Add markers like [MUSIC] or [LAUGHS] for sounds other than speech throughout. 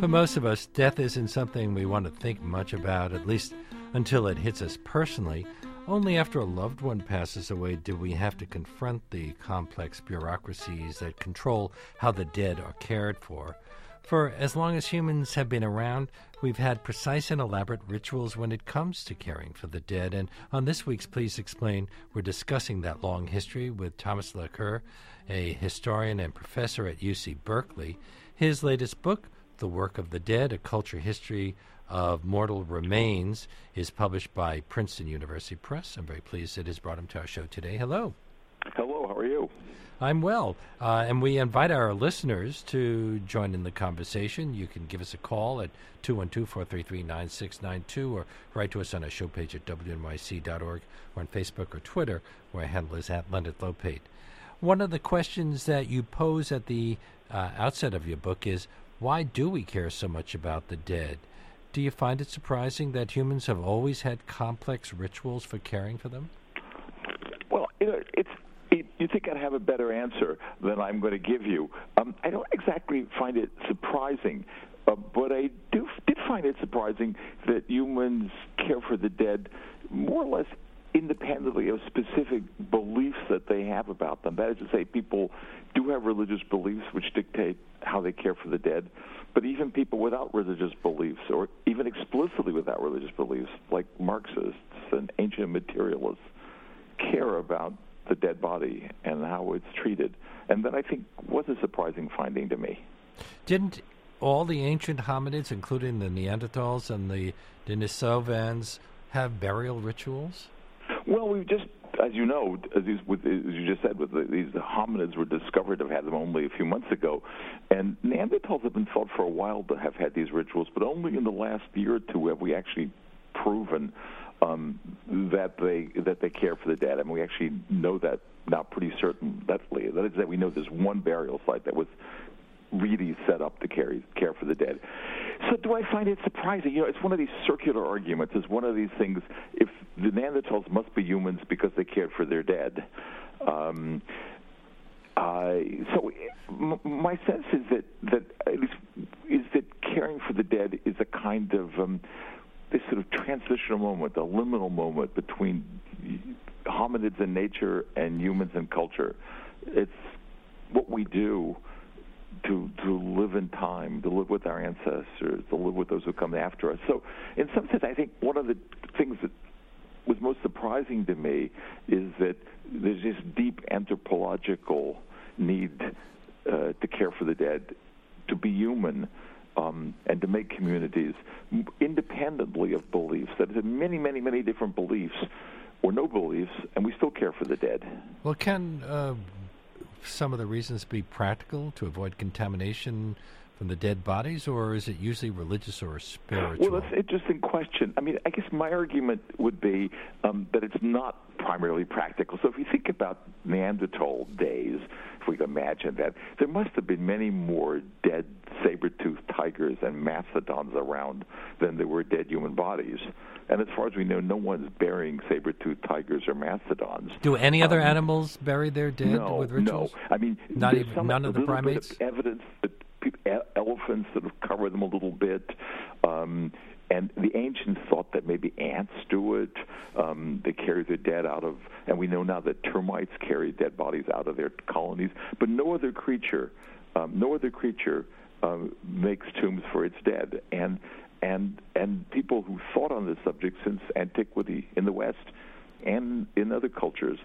For most of us, death isn't something we want to think much about, at least until it hits us personally. Only after a loved one passes away do we have to confront the complex bureaucracies that control how the dead are cared for. For as long as humans have been around, we've had precise and elaborate rituals when it comes to caring for the dead. And on this week's Please Explain, we're discussing that long history with Thomas Laqueur, a historian and professor at UC Berkeley. His latest book, the Work of the Dead, A Culture History of Mortal Remains, is published by Princeton University Press. I'm very pleased it has brought him to our show today. Hello. Hello, are you? I'm well. Uh, and we invite our listeners to join in the conversation. You can give us a call at 212 433 9692 or write to us on our show page at wnyc.org or on Facebook or Twitter, where our handle is at Leonard Lopate. One of the questions that you pose at the uh, outset of your book is why do we care so much about the dead? Do you find it surprising that humans have always had complex rituals for caring for them? Well, you know, it's it, you think I'd have a better answer than I'm going to give you. Um, I don't exactly find it surprising, uh, but I do did find it surprising that humans care for the dead more or less independently of specific beliefs that they have about them. That is to say, people do have religious beliefs which dictate how they care for the dead, but even people without religious beliefs, or even explicitly without religious beliefs, like Marxists and ancient materialists, care about the dead body and how it's treated. And that I think was a surprising finding to me. Didn't all the ancient hominids, including the Neanderthals and the Denisovans, have burial rituals? Well, we've just, as you know, as, these, with, as you just said, with the, these hominids were discovered to have had them only a few months ago, and Neanderthals have been thought for a while to have had these rituals, but only in the last year or two have we actually proven um, that they that they care for the dead. I mean, we actually know that now pretty certain certainly. That is that we know there's one burial site that was really set up to care care for the dead. So do I find it surprising? You know, it's one of these circular arguments. It's one of these things. If the Neanderthals must be humans because they cared for their dead. Um, uh, so my sense is that that at least is that caring for the dead is a kind of um, this sort of transitional moment, the liminal moment between hominids in nature and humans in culture. It's what we do to to live in time, to live with our ancestors, to live with those who come after us. So, in some sense, I think one of the things that was most surprising to me is that there's this deep anthropological need uh, to care for the dead, to be human, um, and to make communities independently of beliefs. That is, many, many, many different beliefs or no beliefs, and we still care for the dead. Well, can uh, some of the reasons be practical to avoid contamination from the dead bodies, or is it usually religious or spiritual? Well, that's an interesting question. I mean, I guess my argument would be um, that it's not primarily practical. So if you think about Neanderthal days, if we can imagine that, there must have been many more dead saber-toothed tigers and mastodons around than there were dead human bodies. And as far as we know, no one's burying saber-toothed tigers or mastodons. Do any other um, animals bury their dead no, with rituals? No, I mean, not even, none of the primates. Of evidence that elephants sort of cover them a little bit. Um, and the ancients thought that maybe ants do it. Um, they carry their dead out of, and we know now that termites carry dead bodies out of their colonies. But no other creature, um, no other creature um, makes tombs for its dead. And and and people who thought on this subject since antiquity in the West and in other cultures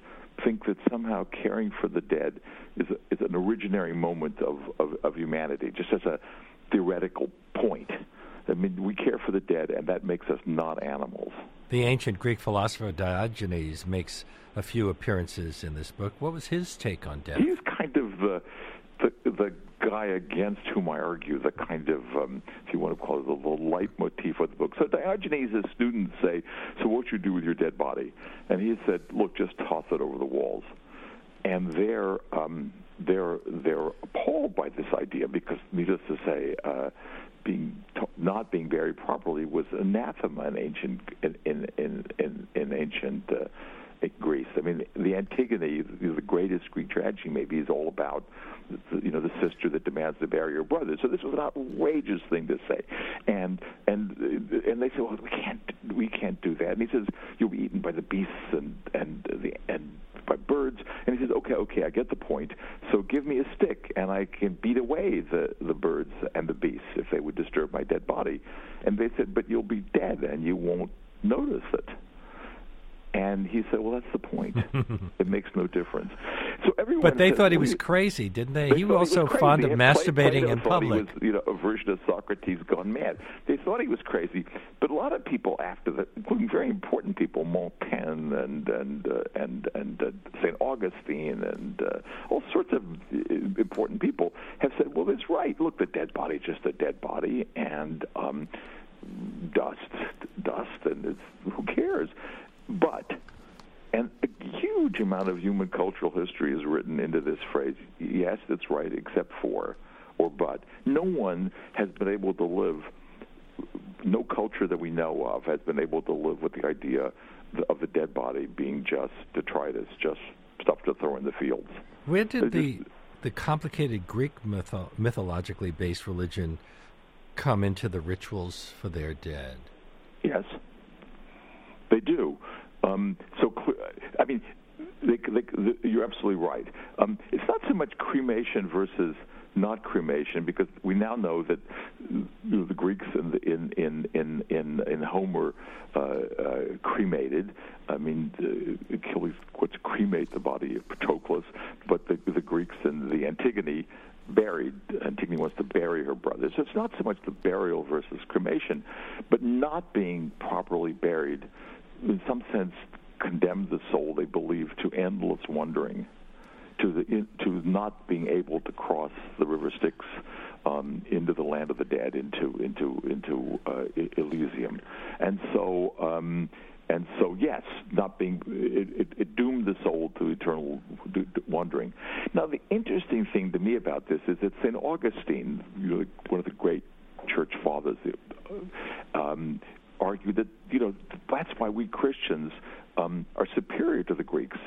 think that somehow caring for the dead is, a, is an originary moment of, of, of humanity, just as a theoretical point. I mean, we care for the dead, and that makes us not animals. The ancient Greek philosopher Diogenes makes a few appearances in this book. What was his take on death? He's kind of the the, the guy against whom I argue, the kind of, um, if you want to call it, the, the leitmotif of the book. So Diogenes' students say, "So what you do with your dead body?" And he said, "Look, just toss it over the walls." And they're um, they're they're appalled by this idea because, needless to say, uh, being not being buried properly was anathema in ancient in in in, in ancient uh, Greece. I mean, the Antigone, the greatest Greek tragedy, maybe is all about you know the sister that demands to bury her brother. So this was an outrageous thing to say, and and and they said, well, we can't we can't do that. And he says, you'll be eaten by the beasts and and the and by birds. And he says, okay, okay, I get the point. So give me a stick, and I can beat away the the birds and the beasts if they would disturb my dead body. And they said, but you'll be dead, and you won't notice it. And he said, "Well, that's the point. [LAUGHS] it makes no difference." So everyone. But they said, thought he was crazy, didn't they? they he was also fond of And masturbating Plato in public. He was, you know, a version of Socrates gone mad. They thought he was crazy, but a lot of people after that, including very important people, Montaigne and and uh, and and uh, Saint Augustine and uh, all sorts of uh, important people, have said, "Well, it's right. Look, the dead body is just a dead body, and um, dust, dust, and it's, who cares?" But and a huge amount of human cultural history is written into this phrase. Yes, that's right, except for or but. No one has been able to live, no culture that we know of has been able to live with the idea of the dead body being just detritus, just stuff to throw in the fields. Where did It the just- the complicated Greek mytho- mythologically based religion come into the rituals for their dead? Yes, they do. Um, so, I mean, they, they, the, you're absolutely right. Um, it's not so much cremation versus not cremation because we now know that you know, the Greeks in the, in in in in, in Homer uh, uh, cremated. I mean, uh, Achilles wants to cremate the body of Patroclus, but the, the Greeks in the Antigone buried. Antigone wants to bury her brother. So it's not so much the burial versus cremation, but not being properly buried, in some sense, condemns the soul, they believe, to endless wandering, to the to not being able to cross the river Styx um, into the land of the dead, into into into uh, Elysium, and so. Um, and so, yes, not being it, it, it doomed the soul to eternal wandering. Now, the interesting thing to me about this is that Saint Augustine, one of the great church fathers, uh, um, argued that you know that's why we Christians um, are superior to the Greeks.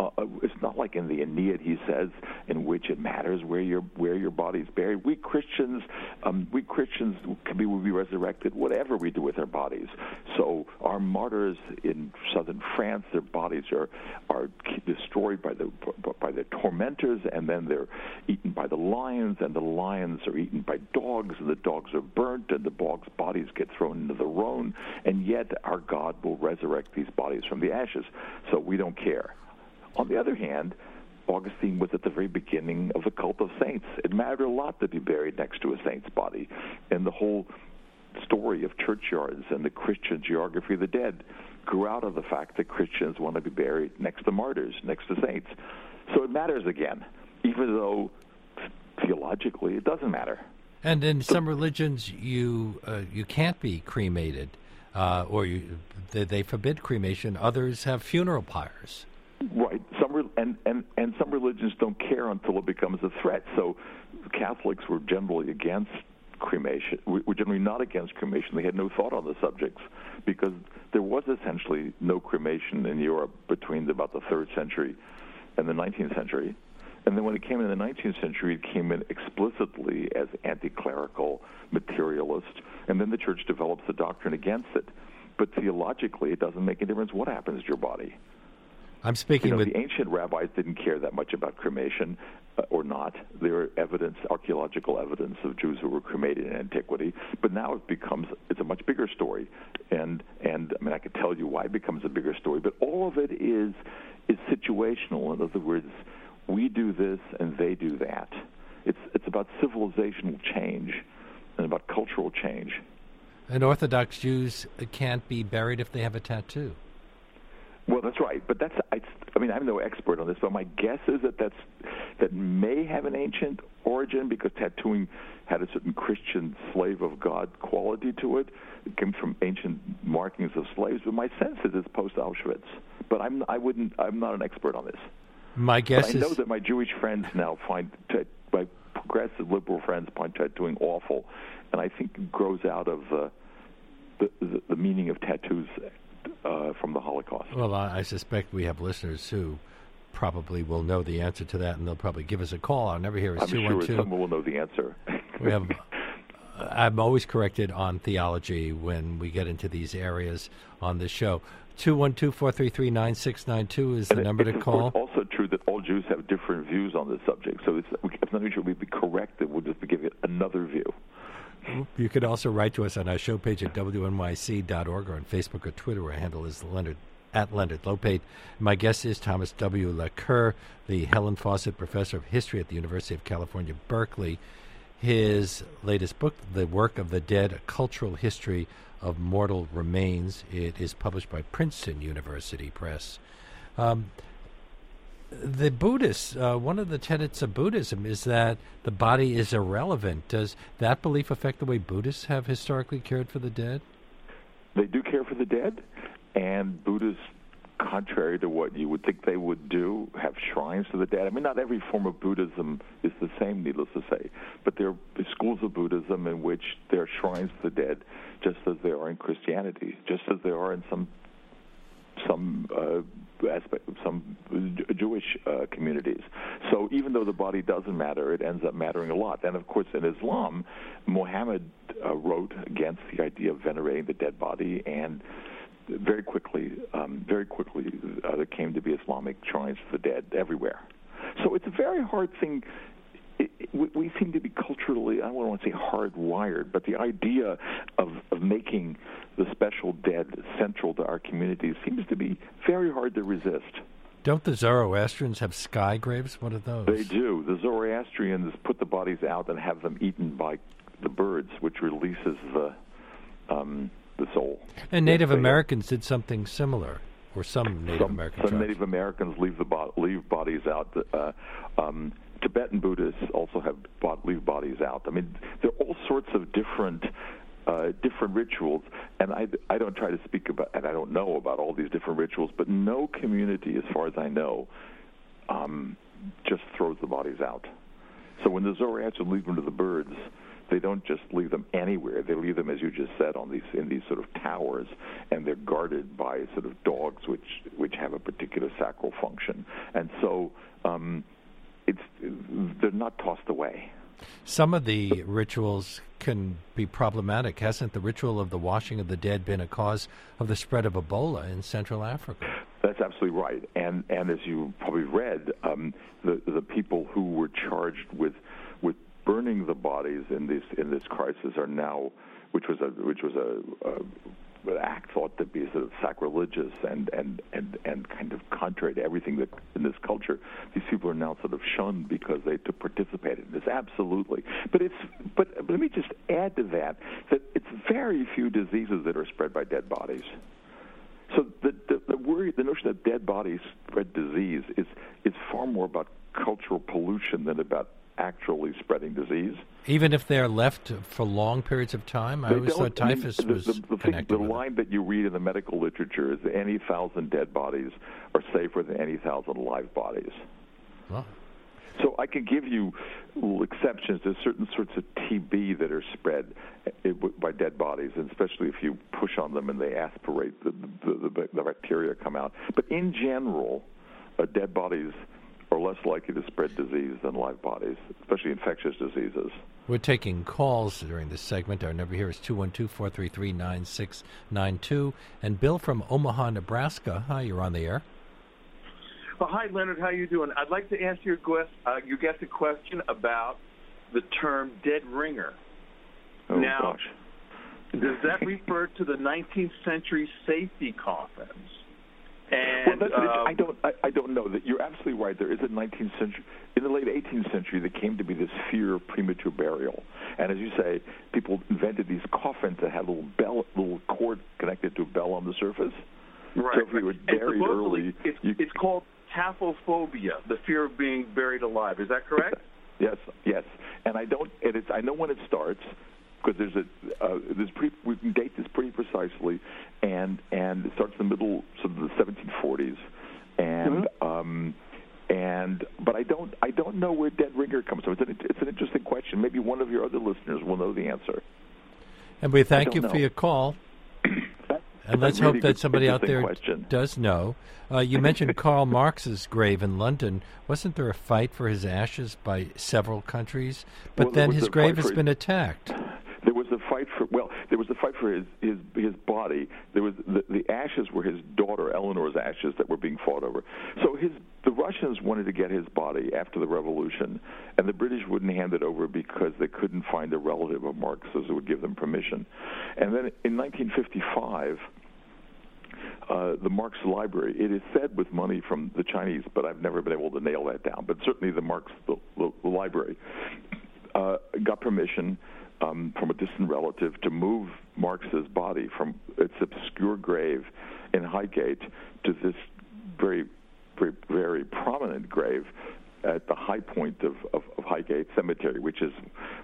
Uh, uh, it's not like in the Aeneid, he says, in which it matters where your where your body is buried. We Christians, um, we Christians can be will be resurrected whatever we do with our bodies. So our martyrs in southern France, their bodies are are destroyed by the by the tormentors, and then they're eaten by the lions, and the lions are eaten by dogs, and the dogs are burnt, and the dogs' bodies get thrown into the Rhone, and yet our God will resurrect these bodies from the ashes. So we don't care. On the other hand, Augustine was at the very beginning of the cult of saints. It mattered a lot to be buried next to a saint's body, and the whole story of churchyards and the Christian geography of the dead grew out of the fact that Christians want to be buried next to martyrs, next to saints. So it matters again, even though theologically it doesn't matter. And in some religions, you uh, you can't be cremated, uh, or you, they, they forbid cremation. Others have funeral pyres. Right. Some and, and and some religions don't care until it becomes a threat. So Catholics were generally against cremation. We- Were generally not against cremation. They had no thought on the subjects because there was essentially no cremation in Europe between about the third century and the 19th century. And then when it came in the 19th century, it came in explicitly as anti-clerical, materialist, and then the church develops a doctrine against it. But theologically, it doesn't make a difference what happens to your body. I'm speaking You know, with the ancient rabbis didn't care that much about cremation uh, or not. There are evidence, archaeological evidence of Jews who were cremated in antiquity, but now it becomes it's a much bigger story. And and I mean I could tell you why it becomes a bigger story, but all of it is is situational. In other words, we do this and they do that. It's it's about civilizational change and about cultural change. and Orthodox Jews can't be buried if they have a tattoo. Well, that's right, but that's I, I mean I'm no expert on this, but my guess is that that's that may have an ancient origin because tattooing had a certain Christian slave of God quality to it. It came from ancient markings of slaves, but my sense is it's post Auschwitz. But I'm I wouldn't I'm not an expert on this. My But guess I know is that my Jewish friends now find ta- my progressive liberal friends find tattooing awful, and I think it grows out of uh, the, the the meaning of tattoos uh, from the Holocaust. Well, I, I suspect we have listeners who probably will know the answer to that, and they'll probably give us a call. Our number here is I'm two one two. someone will know the answer. We have. [LAUGHS] I'm always corrected on theology when we get into these areas on this show. 212-433-9692 is the And number to call. also true that all Jews have different views on this subject. So it's, it's not sure we'd be corrected. We'll just give it another view. You could also write to us on our show page at wnyc.org or on Facebook or Twitter. Our handle is Leonard at Leonard Lopate. My guest is Thomas W. Laqueur, the Helen Fawcett Professor of History at the University of California, Berkeley. His latest book, The Work of the Dead, A Cultural History of Mortal Remains, it is published by Princeton University Press. Um, the Buddhists, uh, one of the tenets of Buddhism is that the body is irrelevant. Does that belief affect the way Buddhists have historically cared for the dead? They do care for the dead, and Buddhists, contrary to what you would think they would do, have shrines to the dead. I mean, not every form of Buddhism is the same, needless to say, but there are schools of Buddhism in which there are shrines to the dead, just as there are in Christianity, just as there are in some some uh, aspect some Jewish uh, communities. So even though the body doesn't matter, it ends up mattering a lot. And of course, in Islam, Muhammad uh, wrote against the idea of venerating the dead body, and very quickly, um, very quickly, uh, there came to be Islamic shrines for the dead everywhere. So it's a very hard thing we, we seem to be culturally, I don't want to say hardwired, but the idea of, of making the special dead central to our communities seems to be very hard to resist. Don't the Zoroastrians have sky graves? What are those? They do. The Zoroastrians put the bodies out and have them eaten by the birds, which releases the um, the soul. And Native Yes, Americans did something similar, or some Native some, American some tribes. Native Americans leave the bo- leave bodies out. Uh, um, Tibetan Buddhists also have bo- leave bodies out. I mean, there are all sorts of different uh, different rituals, and I, I don't try to speak about, and I don't know about all these different rituals, but no community, as far as I know, um, just throws the bodies out. So when the Zoroastrians leave them to the birds, they don't just leave them anywhere. They leave them, as you just said, on these in these sort of towers, and they're guarded by sort of dogs, which which have a particular sacral function. And so um, it's they're not tossed away. Some of the rituals can be problematic. Hasn't the ritual of the washing of the dead been a cause of the spread of Ebola in Central Africa? That's absolutely right. And and as you probably read, um, the the people who were charged with with burning the bodies in this in this crisis are now, which was a which was a, a an act thought to be sort of sacrilegious and, and, and, and kind of contrary to everything that in this culture, these people are now sort of shunned because they took participated in this. Absolutely, but it's but let me just add to that that it's very few diseases that are spread by dead bodies. So the, the, the worry, the notion that dead bodies spread disease is is far more about cultural pollution than about actually spreading disease. Even if they're left for long periods of time? I They always thought don't- I mean, typhus the, was the, the, thing, connected the with it. line that you read in the medical literature is that any thousand dead bodies are safer than any thousand live bodies. Well, So I can give you exceptions. There's certain sorts of TB that are spread eh, by dead bodies, and especially if you push on them and they aspirate, the, the, the, the bacteria come out. But in general, uh, dead bodies are less likely to spread disease than live bodies, especially infectious diseases. We're taking calls during this segment. Our number here is 212 433 9692. And Bill from Omaha, Nebraska. Hi, you're on the air. Well, hi, Leonard. How you doing? I'd like to ask your guest, uh, your guest a question about the term "dead ringer." Oh Now- gosh. Does that refer to the 19th century safety coffins? Well, And that's, uh, I don't. I, I don't know that you're absolutely right. There is a 19th century, in the late 18th century, there came to be this fear of premature burial, and as you say, people invented these coffins that had a little bell, little cord connected to a bell on the surface. right. So if you were buried early, it's, you- it's called taphophobia, the fear of being buried alive. Is that correct? Yes, yes, and I don't. And it's. I know when it starts because there's a. Uh, there's pretty. We can date this pretty precisely, and and it starts in the middle, sort of the 1740s, and um, and but I don't. I don't know where dead ringer comes from. It's an. It's an interesting question. Maybe one of your other listeners will know the answer. And we thank you know. for your call. [COUGHS] and let's really hope that somebody out there question. does know. Uh, you mentioned Karl Marx's grave in London. Wasn't there a fight for his ashes by several countries? But well, then his grave has been attacked. There was a fight for well, there was a fight for his his his body. There was the, the ashes were his daughter Eleanor's ashes that were being fought over. So his the Russians wanted to get his body after the revolution, and the British wouldn't hand it over because they couldn't find a relative of Marx's who would give them permission. And then in 1955. Uh, the Marx Library. It is said with money from the Chinese, but I've never been able to nail that down. But certainly the Marx the, the, the library uh, got permission um, from a distant relative to move Marx's body from its obscure grave in Highgate to this very, very, very prominent grave at the high point of, of, of, Highgate Cemetery, which is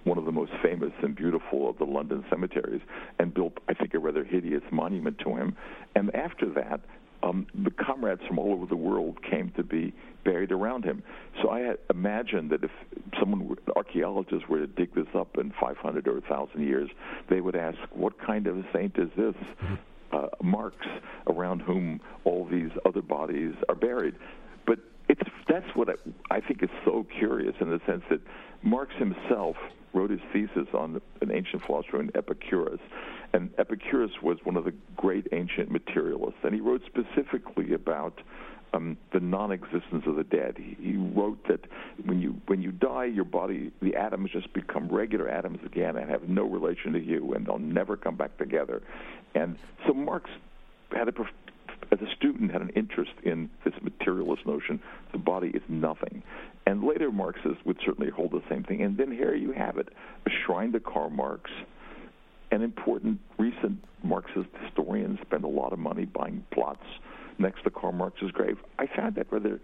one of the most famous and beautiful of the London cemeteries, and built, I think, a rather hideous monument to him. And after that, um, the comrades from all over the world came to be buried around him. So I had imagined that if someone, archaeologists, were to dig this up in 500 or 1,000 years, they would ask, "What kind of a saint is this?" Mm-hmm. Uh, Marx, around whom all these other bodies are buried. But it's that's what I, I think is so curious in the sense that Marx himself wrote his thesis on an ancient philosopher named Epicurus. And Epicurus was one of the great ancient materialists. And he wrote specifically about um, the non-existence of the dead. He, he wrote that when you when you die, your body, the atoms just become regular atoms again and have no relation to you, and they'll never come back together. And so Marx had a as a student had an interest in this materialist notion the body is nothing and later marxists would certainly hold the same thing and then here you have it a shrine to karl marx an important recent marxist historian spent a lot of money buying plots next to karl marx's grave i found that rather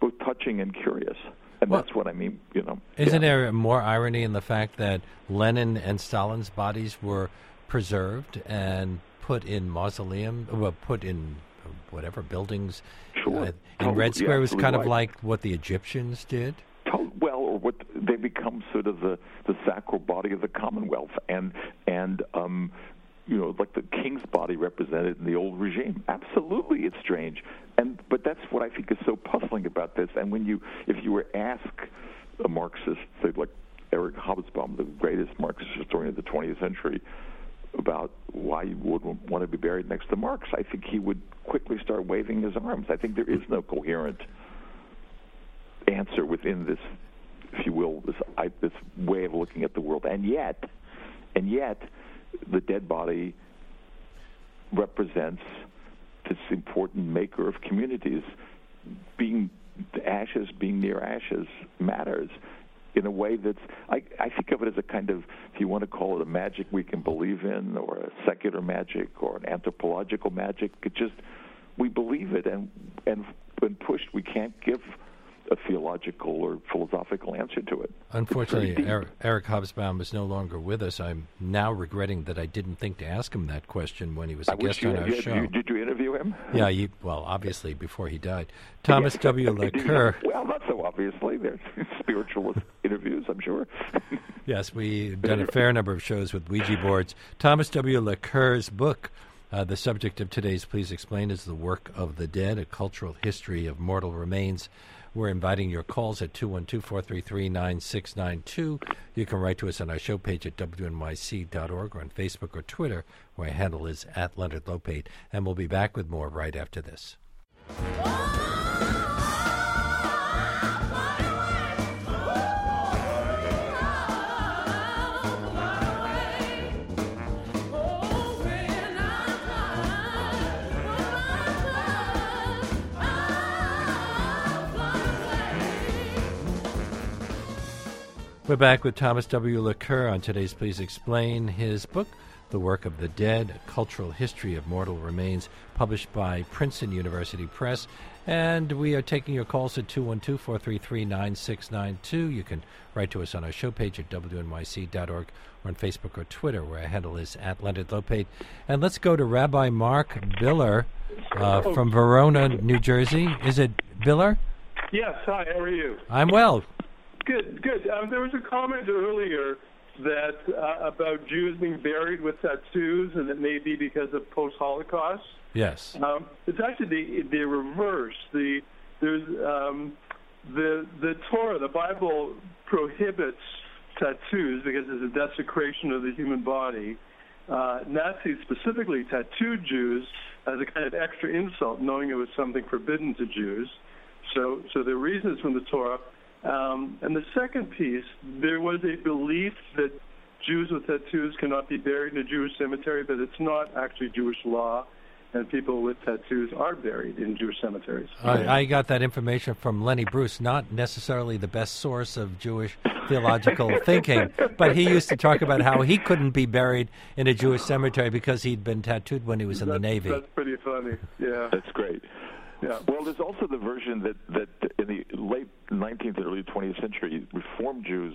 both touching and curious and well, that's what I mean, you know. Isn't yeah. there more irony in the fact that Lenin and Stalin's bodies were preserved and put in mausoleum, well, put in whatever buildings sure. uh, in Red Square was kind right. of like what the Egyptians did. Well, or what they become sort of the the sacral body of the Commonwealth, and and um, you know, like the king's body represented in the old regime. Absolutely, it's strange, and but that's what I think is so puzzling about this. And when you, if you were asked a Marxist, say like Eric Hobsbawm, the greatest Marxist historian of the 20th century, about why you would want to be buried next to Marx, I think he would quickly start waving his arms. I think there is no coherent answer within this, if you will, this I, this way of looking at the world. And yet, and yet, the dead body represents this important maker of communities. Being ashes, being near ashes matters in a way that's I, I think of it as a kind of if you want to call it a magic we can believe in or a secular magic or an anthropological magic it just we believe it and and when pushed we can't give a theological or philosophical answer to it. Unfortunately, Eric, Eric Hobsbawm is no longer with us. I'm now regretting that I didn't think to ask him that question when he was a I guest on our did, show. You, did you interview him? Yeah, you, well, obviously before he died. [LAUGHS] Thomas W. [LAUGHS] Laqueur. well, not so obviously. There's [LAUGHS] spiritualist interviews, I'm sure. yes, we've done a fair number of shows with Ouija boards. Thomas W. Laqueur's book. Uh, the subject of today's Please Explain is The Work of the Dead, a cultural history of mortal remains. We're inviting your calls at 212 433 9692. You can write to us on our show page at wnyc.org or on Facebook or Twitter, where our handle is at Leonard Lopate. And we'll be back with more right after this. We're back with Thomas W. Laqueur on today's Please Explain. His book, The Work of the Dead, A Cultural History of Mortal Remains, published by Princeton University Press. And we are taking your calls at 212 433 9692. You can write to us on our show page at wnyc.org or on Facebook or Twitter, where our handle is at Leonard Lopate. And let's go to Rabbi Mark Biller uh, from Verona, New Jersey. Is it Biller? Yes. Hi, how are you? I'm well. Good, good. Um, there was a comment earlier that uh, about Jews being buried with tattoos, and it may be because of post-Holocaust. Yes. Um, it's actually the the reverse. The there's um, the the Torah, the Bible prohibits tattoos because it's a desecration of the human body. Uh, Nazis specifically tattooed Jews as a kind of extra insult, knowing it was something forbidden to Jews. So, so the reasons from the Torah. Um, and the second piece, there was a belief that Jews with tattoos cannot be buried in a Jewish cemetery, but it's not actually Jewish law and people with tattoos are buried in Jewish cemeteries. I, I, got that information from Lenny Bruce, not necessarily the best source of Jewish theological [LAUGHS] thinking, but he used to talk about how he couldn't be buried in a Jewish cemetery because he'd been tattooed when he was in that's, the Navy. That's pretty funny. Yeah, that's great. Yeah. Well, there's also the version that that in the late 19th and early 20th century, Reform Jews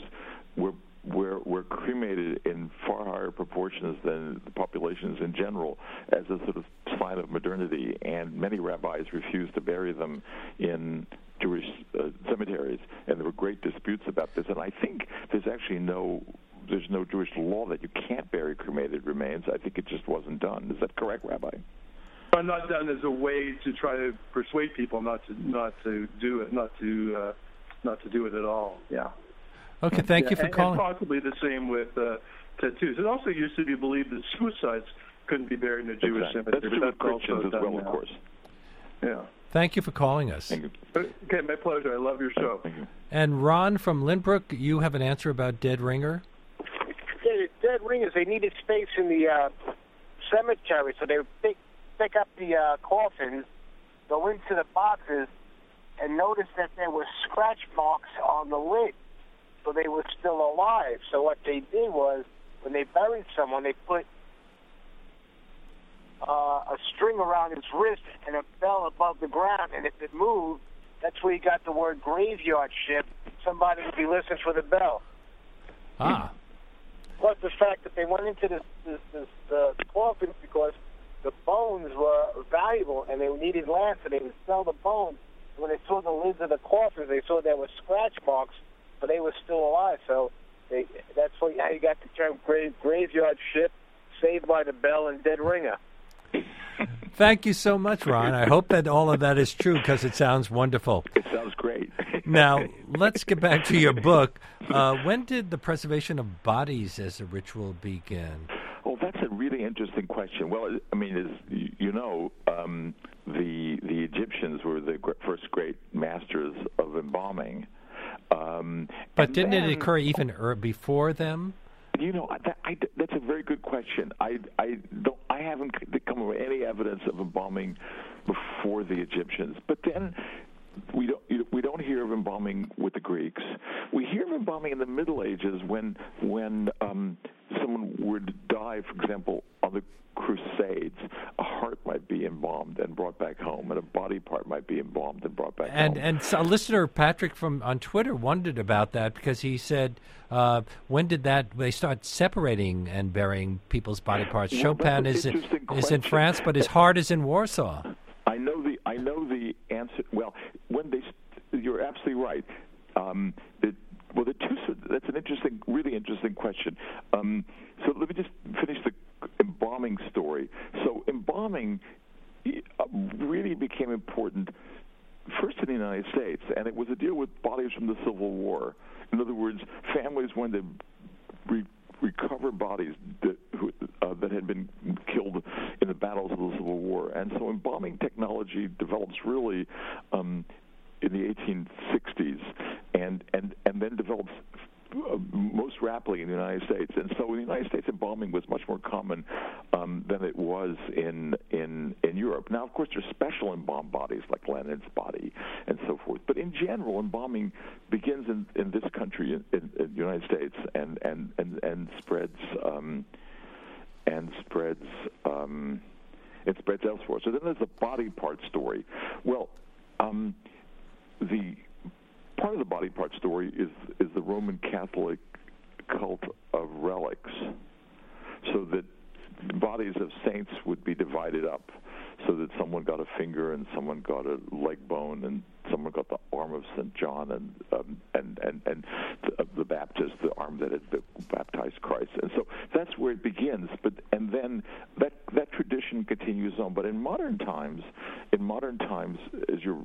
were were, were cremated in far higher proportions than the populations in general as a sort of sign of modernity, and many rabbis refused to bury them in Jewish uh, cemeteries, and there were great disputes about this. And I think there's actually no there's no Jewish law that you can't bury cremated remains. I think it just wasn't done. Is that correct, Rabbi? But not done as a way to try to persuade people not to not to do it, not to uh, not to do it at all. Yeah. Okay, thank yeah, you for and, calling. And possibly the same with uh, tattoos. It also used to be believed that suicides couldn't be buried in a Jewish exactly. cemetery. That's true with Christians as well, now. of course. Yeah. Thank you for calling us. Thank you. Okay, my pleasure. I love your show. Thank you. And Ron from Lynbrook, you have an answer about Dead Ringer? Dead, dead ringers, they needed space in the uh, cemetery, so they would pick, pick up the uh, coffins, go into the boxes, and notice that there were scratch marks on the lid so they were still alive. So what they did was, when they buried someone, they put uh, a string around his wrist and a bell above the ground, and if it moved, that's where you got the word graveyard ship. Somebody would be listening for the bell. Ah. Plus the fact that they went into this, this, this uh, coffins because the bones were valuable and they needed land, so they would sell the bones. When they saw the lids of the coffins, they saw there were scratch marks but they were still alive. So they, that's how you got the term grave, graveyard ship, saved by the bell, and dead ringer. Thank you so much, Ron. I hope that all of that is true because it sounds wonderful. It sounds great. [LAUGHS] now, let's get back to your book. Uh, when did the preservation of bodies as a ritual begin? Well, that's a really interesting question. Well, I mean, as you know, um, the the Egyptians were the first great masters of embalming. Um, but didn't then, it occur even er, before them? You know, that, I, that's a very good question. I, I don't. I haven't come up with any evidence of embalming before the Egyptians. But then we don't we don't hear of embalming with the Greeks. We hear of embalming in the Middle Ages when when um, die, for example, on the Crusades, a heart might be embalmed and brought back home, and a body part might be embalmed and brought back and, home. And so a listener, Patrick from on Twitter, wondered about that because he said, uh, "When did that they start separating and burying people's body parts?" Well, Chopin is in, is in France, but his heart is in Warsaw. I know the I know the answer. Well, when they, you're absolutely right. Um, the, well, the two. That's an interesting, really interesting question. Um, so let me just finish the embalming story. So embalming uh, really became important first in the United States, and it was a deal with bodies from the Civil War. In other words, families wanted to re- recover bodies that, who, uh, that had been killed in the battles of the Civil War, and so embalming technology develops really um, in the 1860s, and and and then develops rapidly in the United States. And so in the United States, embalming was much more common um, than it was in in in Europe. Now, of course, there's special embalmed bodies like Lenin's body and so forth. But in general, embalming begins in, in this country, in, in, in, the United States, and and and and spreads um, and spreads. Um, it spreads elsewhere. So then there's the body part story. Well, um, the part of the body part story is is the Roman Catholic cult of relics, so that bodies of saints would be divided up, so that someone got a finger and someone got a leg bone and someone got the arm of Saint John and um, and and and the, the Baptist the arm that had baptized Christ, and so that's where it begins. But and then that that tradition continues on. But in modern times, in modern times, as your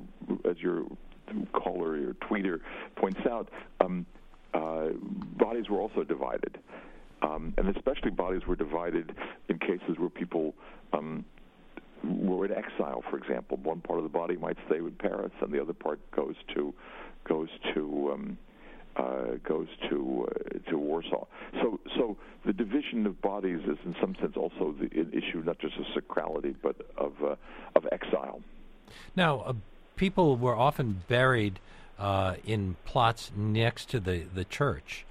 as your caller or tweeter points out, um, uh, bodies were also divided. Um, and especially bodies were divided in cases where people um, were in exile, for example. One part of the body might stay with Paris, and the other part goes to goes to um, uh, goes to uh, to Warsaw. So so the division of bodies is in some sense also the, an issue not just of sacrality but of uh, of exile. Now, uh, people were often buried uh, in plots next to the the church.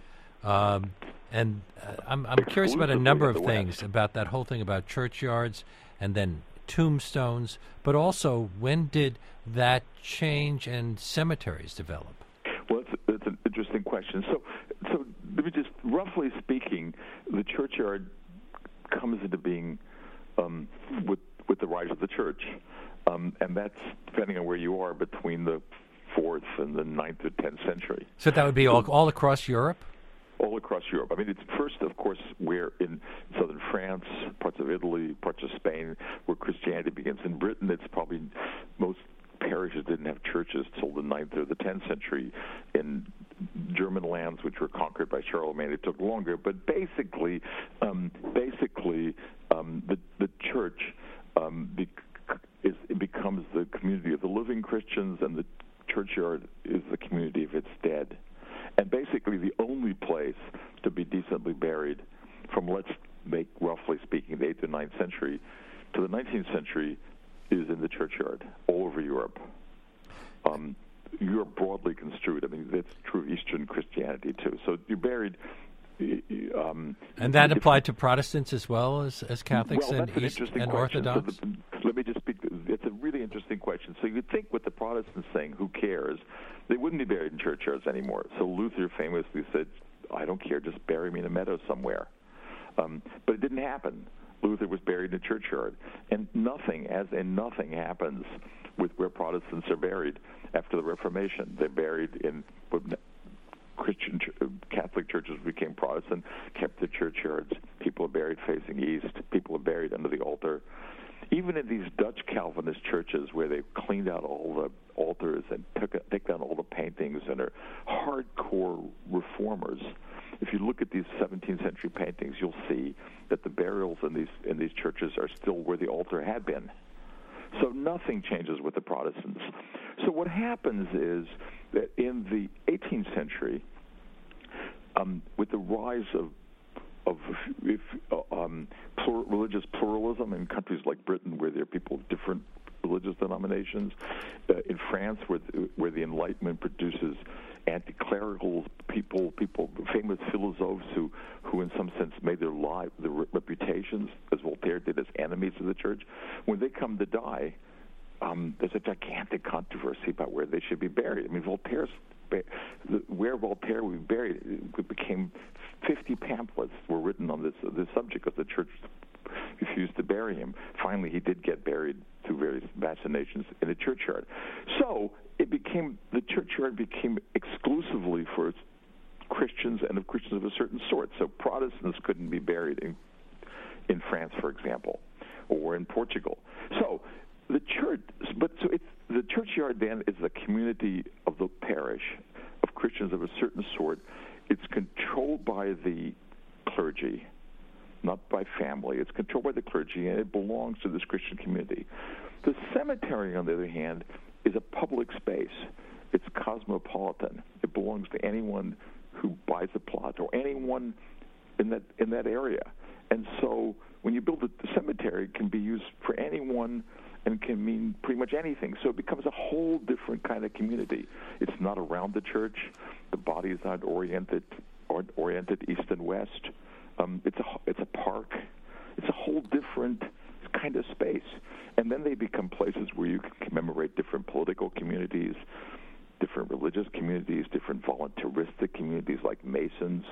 Um, and uh, I'm, I'm curious about a number of things about that whole thing about churchyards and then tombstones, but also when did that change and cemeteries develop? Well, it's, that's an interesting question. So, so let me just roughly speaking, the churchyard comes into being um, with with the rise of the church, um, and that's depending on where you are between the fourth and the ninth or tenth century. So that would be all all across Europe all across Europe. I mean, it's first, of course, where in southern France, parts of Italy, parts of Spain, where Christianity begins. In Britain, it's probably most parishes didn't have churches till the ninth or the tenth century. In German lands, which were conquered by Charlemagne, it took longer. But basically, um, basically, um, the the church um, be- is it becomes the community of the living Christians, and the churchyard is the community of its dead and basically the only place to be decently buried from let's make roughly speaking the 8th or 9th century to the 19th century is in the churchyard all over Europe. Um, Europe broadly construed. I mean, that's true of Eastern Christianity too. So you're buried. Um, and that applied to Protestants as well as, as Catholics well, and, East, and Orthodox. So the, let me just speak. It's a really interesting question. So you'd think with the Protestants saying, "Who cares?" They wouldn't be buried in churchyards anymore. So Luther famously said, I don't care, just bury me in a meadow somewhere. Um, but it didn't happen. Luther was buried in a churchyard. And nothing, as in nothing, happens with where Protestants are buried after the Reformation. They're buried in Christian Catholic churches became Protestant, kept the churchyards. People are buried facing east. People are buried under the altar even in these Dutch Calvinist churches where they've cleaned out all the altars and took take down all the paintings and are hardcore reformers, if you look at these 17th century paintings, you'll see that the burials in these in these churches are still where the altar had been. So nothing changes with the Protestants. So what happens is that in the 18th century, um, with the rise of of if, um, plur- religious pluralism in countries like Britain, where there are people of different religious denominations. Uh, in France, where the, where the Enlightenment produces anti-clerical people, people, famous philosophers who, who in some sense made their life, their reputations, as Voltaire did, as enemies of the church. When they come to die, um, there's a gigantic controversy about where they should be buried. I mean, Voltaire's where Voltaire was buried it became 50 pamphlets were written on this this subject because the church refused to bury him. Finally, he did get buried through various machinations in a churchyard. So it became the churchyard became exclusively for Christians and of Christians of a certain sort. So Protestants couldn't be buried in in France, for example, or in Portugal. So the church, but so it's the churchyard then is the community of the parish of Christians of a certain sort. It's controlled by the clergy, not by family. It's controlled by the clergy, and it belongs to this Christian community. The cemetery, on the other hand, is a public space. It's cosmopolitan. It belongs to anyone who buys a plot or anyone in that in that area. And so, when you build a cemetery, it can be used for anyone and can mean pretty much anything. So it becomes a whole different kind of community. It's not around the church. The body is not oriented or oriented east and west. Um, it's a it's a park. It's a whole different kind of space. And then they become places where you can commemorate different political communities, different religious communities, different volunteeristic communities like Masons.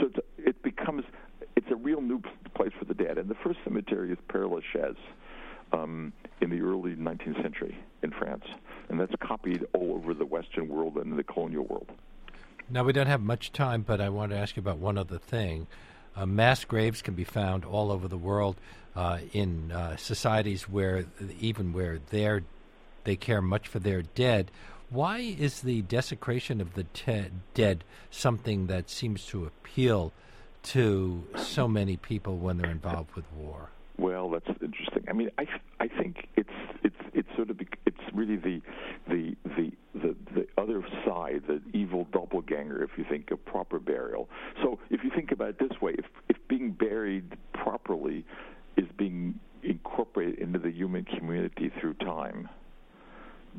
So it becomes it's a real new place for the dead. And the first cemetery is Père Lachaise um, in the early 19th century in France, and that's copied all over the Western world and the colonial world. Now, we don't have much time, but I want to ask you about one other thing. Uh, mass graves can be found all over the world uh, in uh, societies where, even where they're, they care much for their dead. Why is the desecration of the te- dead something that seems to appeal to so many people when they're involved with war? Well, that's interesting. I mean, I I think it's it's it's sort of it's really the the the the, the other side, the evil doppelganger. If you think of proper burial, so if you think about it this way, if if being buried properly is being incorporated into the human community through time,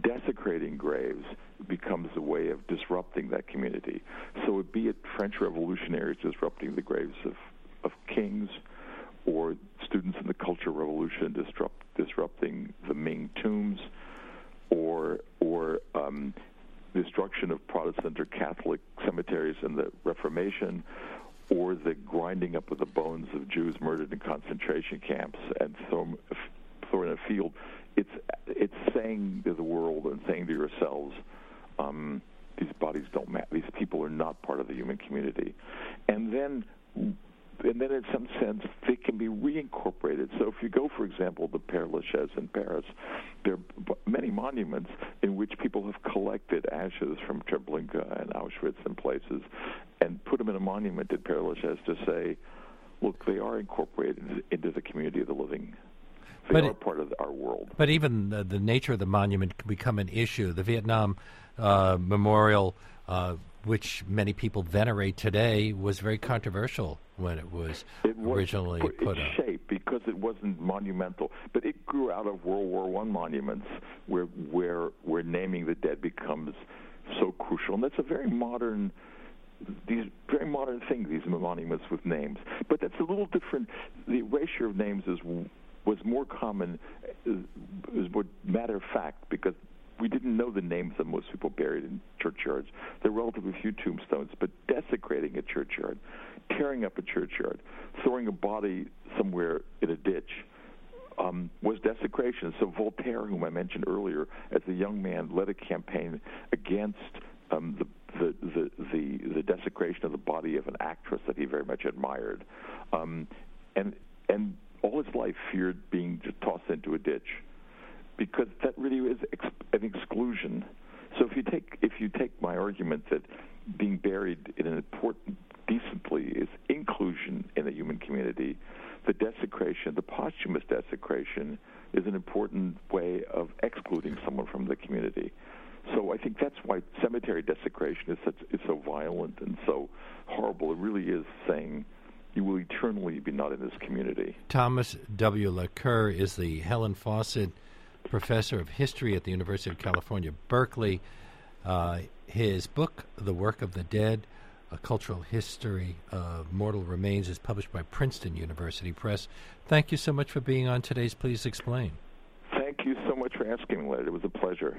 desecrating graves becomes a way of disrupting that community. So, it'd be a French revolutionaries disrupting the graves of of kings or students in the Cultural Revolution disrupt, disrupting the Ming tombs, or or um, destruction of Protestant or Catholic cemeteries in the Reformation, or the grinding up of the bones of Jews murdered in concentration camps and thrown, thrown in a field. It's it's saying to the world and saying to yourselves, um, these bodies don't matter. These people are not part of the human community, and then and then in some sense they can be reincorporated. So if you go, for example, Lachaise in Paris, there are many monuments in which people have collected ashes from Treblinka and Auschwitz and places and put them in a monument at Père Lachaise to say, look, they are incorporated into the community of the living. They but are it, part of our world. But even the, the, nature of the monument can become an issue. The Vietnam uh, Memorial uh, which many people venerate today, was very controversial when it was, it was originally put, put up. shape because it wasn't monumental, but it grew out of World War One monuments, where where where naming the dead becomes so crucial, and that's a very modern these very modern things, these monuments with names. But that's a little different. The erasure of names is was more common, is, more matter of fact because we didn't know the names of most people buried in churchyards. There are relatively few tombstones, but desecrating a churchyard, tearing up a churchyard, throwing a body somewhere in a ditch um, was desecration. So Voltaire, whom I mentioned earlier, as a young man, led a campaign against um, the, the, the, the, the desecration of the body of an actress that he very much admired, um, and and all his life feared being tossed into a ditch because that really is ex- an exclusion. So if you take if you take my argument that being buried in an important decently is inclusion in the human community, the desecration, the posthumous desecration, is an important way of excluding someone from the community. So I think that's why cemetery desecration is such is so violent and so horrible. It really is saying you will eternally be not in this community. Thomas W. Laqueur is the Helen Fawcett professor of history at the University of California, Berkeley. Uh, his book, The Work of the Dead, A Cultural History of Mortal Remains, is published by Princeton University Press. Thank you so much for being on today's Please Explain. Thank you so much for asking Leonard. It was a pleasure.